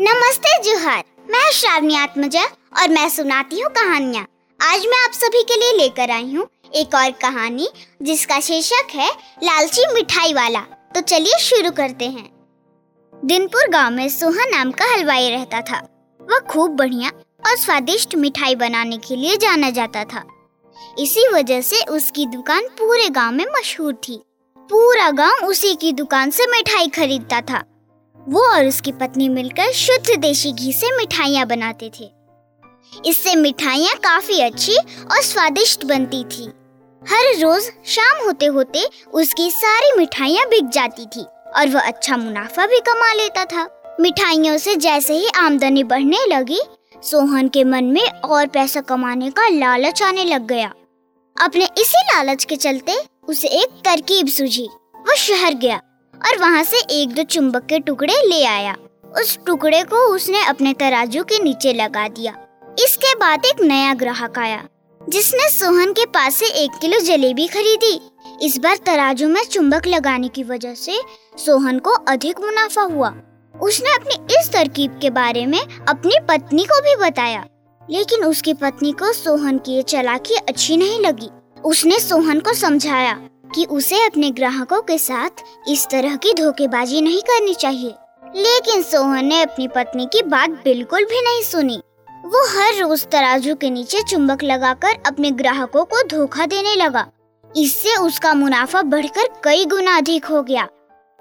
नमस्ते जोहार। मैं श्रावणी आत्मजा और मैं सुनाती हूँ कहानियाँ। आज मैं आप सभी के लिए लेकर आई हूँ एक और कहानी, जिसका शीर्षक है लालची मिठाई वाला। तो चलिए शुरू करते हैं। दिनपुर गाँव में सोहन नाम का हलवाई रहता था। वह खूब बढ़िया और स्वादिष्ट मिठाई बनाने के लिए जाना जाता था। इसी वजह से उसकी दुकान पूरे गाँव में मशहूर थी। पूरा गाँव उसी की दुकान से मिठाई खरीदता था। वो और उसकी पत्नी मिलकर शुद्ध देशी घी से मिठाइयाँ बनाते थे। इससे मिठाइयाँ काफ़ी अच्छी और स्वादिष्ट बनती थी। हर रोज शाम होते होते उसकी सारी मिठाइयाँ बिक जाती थी और वह अच्छा मुनाफा भी कमा लेता था। मिठाइयों से जैसे ही आमदनी बढ़ने लगी, सोहन के मन में और पैसा कमाने का लालच आने लग गया। अपने इसी लालच के चलते उसे एक तरकीब सूझी। वो शहर गया। और वहाँ से एक दो चुंबक के टुकड़े ले आया। उस टुकड़े को उसने अपने तराजू के नीचे लगा दिया। इसके बाद एक नया ग्राहक आया, जिसने सोहन के पास से एक किलो जलेबी खरीदी। इस बार तराजू में चुंबक लगाने की वजह से सोहन को अधिक मुनाफा हुआ। उसने अपनी इस तरकीब के बारे में अपनी पत्नी को भी बताया, लेकिन उसकी पत्नी को सोहन की ये चलाकी अच्छी नहीं लगी। उसने सोहन को समझाया कि उसे अपने ग्राहकों के साथ इस तरह की धोखेबाजी नहीं करनी चाहिए। लेकिन सोहन ने अपनी पत्नी की बात बिल्कुल भी नहीं सुनी। वो हर रोज तराजू के नीचे चुंबक लगाकर अपने ग्राहकों को धोखा देने लगा। इससे उसका मुनाफा बढ़कर कई गुना अधिक हो गया।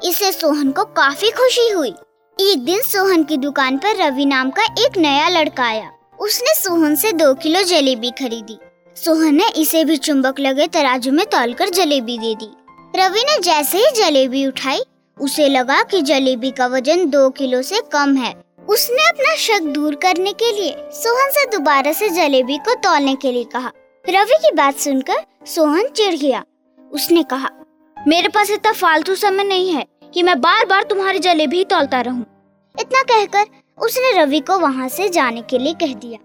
इससे सोहन को काफ़ी खुशी हुई। एक दिन सोहन की दुकान पर रवि नाम का एक नया लड़का आया। उसने सोहन से दो किलो जलेबी खरीदी। सोहन ने इसे भी चुंबक लगे तराजू में तोलकर जलेबी दे दी। रवि ने जैसे ही जलेबी उठाई, उसे लगा कि जलेबी का वज़न दो किलो से कम है। उसने अपना शक दूर करने के लिए सोहन से दोबारा से जलेबी को तोलने के लिए कहा। रवि की बात सुनकर सोहन चिढ़ गया। उसने कहा, मेरे पास इतना फालतू समय नहीं है कि मैं बार बार तुम्हारी जलेबी तोलता रहूँ। इतना कहकर उसने रवि को वहाँ से जाने के लिए कह दिया।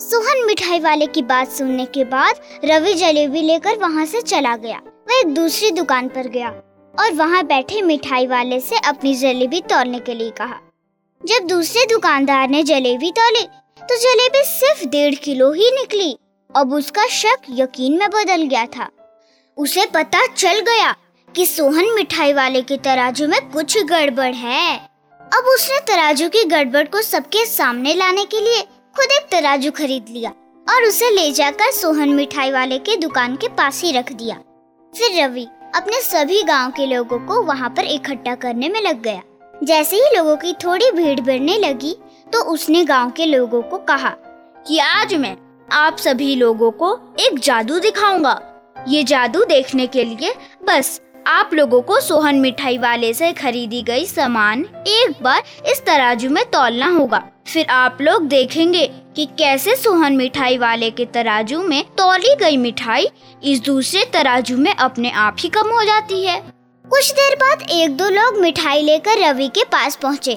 सोहन मिठाई वाले की बात सुनने के बाद रवि जलेबी लेकर वहाँ से चला गया। वह एक दूसरी दुकान पर गया और वहाँ बैठे मिठाई वाले से अपनी जलेबी तोलने के लिए कहा। जब दूसरे दुकानदार ने जलेबी तोली तो जलेबी सिर्फ़ डेढ़ किलो ही निकली। अब उसका शक यकीन में बदल गया था। उसे पता चल गया कि सोहन मिठाई वाले के तराजू में कुछ गड़बड़ है। अब उसने तराजू की गड़बड़ को सबके सामने लाने के लिए खुद एक तराजू खरीद लिया और उसे ले जाकर सोहन मिठाई वाले के दुकान के पास ही रख दिया। फिर रवि अपने सभी गाँव के लोगों को वहाँ पर इकट्ठा करने में लग गया। जैसे ही लोगों की थोड़ी भीड़ बढ़ने लगी तो उसने गाँव के लोगों को कहा कि आज मैं आप सभी लोगों को एक जादू दिखाऊँगा। ये जादू देखने के लिए बस आप लोगों को सोहन मिठाई वाले से खरीदी गई सामान एक बार इस तराजू में तोलना होगा। फिर आप लोग देखेंगे कि कैसे सोहन मिठाई वाले के तराजू में तोली गई मिठाई इस दूसरे तराजू में अपने आप ही कम हो जाती है। कुछ देर बाद एक दो लोग मिठाई लेकर रवि के पास पहुँचे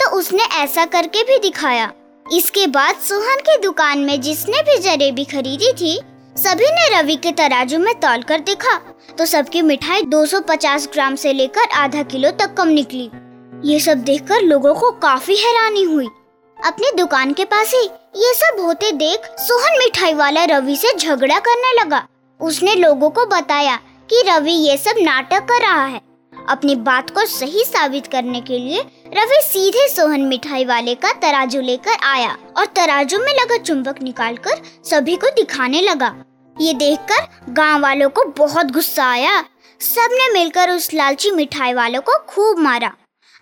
तो उसने ऐसा करके भी दिखाया। इसके बाद सोहन की दुकान में जिसने भी जलेबी खरीदी थी सभी ने रवि के तराजू में तौल कर देखा तो सबकी मिठाई 250 ग्राम से लेकर आधा किलो तक कम निकली। ये सब देखकर लोगों को काफ़ी हैरानी हुई। अपनी दुकान के पास ही ये सब होते देख सोहन मिठाई वाला रवि से झगड़ा करने लगा। उसने लोगों को बताया कि रवि ये सब नाटक कर रहा है। अपनी बात को सही साबित करने के लिए रवि सीधे सोहन मिठाई वाले का तराजू लेकर आया और तराजू में लगा चुंबक निकालकर सभी को दिखाने लगा। ये देखकर गाँव वालों को बहुत गुस्सा आया। सबने मिलकर उस लालची मिठाई वाले को खूब मारा।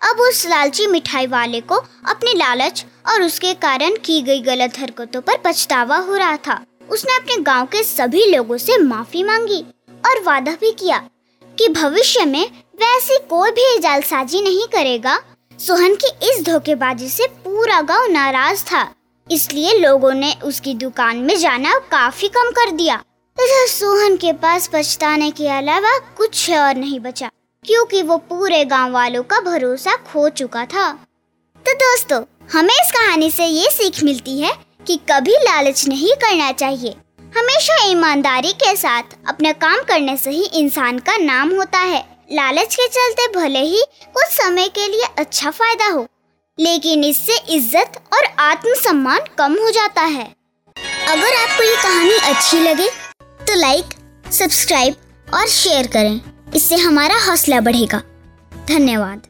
अब उस लालची मिठाई वाले को अपने लालच और उसके कारण की गई गलत हरकतों पर पछतावा हो रहा था। उसने अपने गाँव के सभी लोगों से माफ़ी मांगी और वादा भी किया कि भविष्य में वैसी कोई भी जालसाजी नहीं करेगा। सोहन की इस धोखेबाजी से पूरा गाँव नाराज़ था। इसलिए लोगों ने उसकी दुकान में जाना काफ़ी कम कर दिया। इधर सोहन के पास पछताने के अलावा कुछ और नहीं बचा, क्योंकि वो पूरे गाँव वालों का भरोसा खो चुका था। तो दोस्तों, हमें इस कहानी से ये सीख मिलती है कि कभी लालच नहीं करना चाहिए। हमेशा ईमानदारी के साथ अपना काम करने से ही इंसान का नाम होता है। लालच के चलते भले ही कुछ समय के लिए अच्छा फ़ायदा हो, लेकिन इससे इज़्ज़त और आत्मसम्मान कम हो जाता है। अगर आपको ये कहानी अच्छी लगे तो लाइक सब्सक्राइब और शेयर करें। इससे हमारा हौसला बढ़ेगा। धन्यवाद।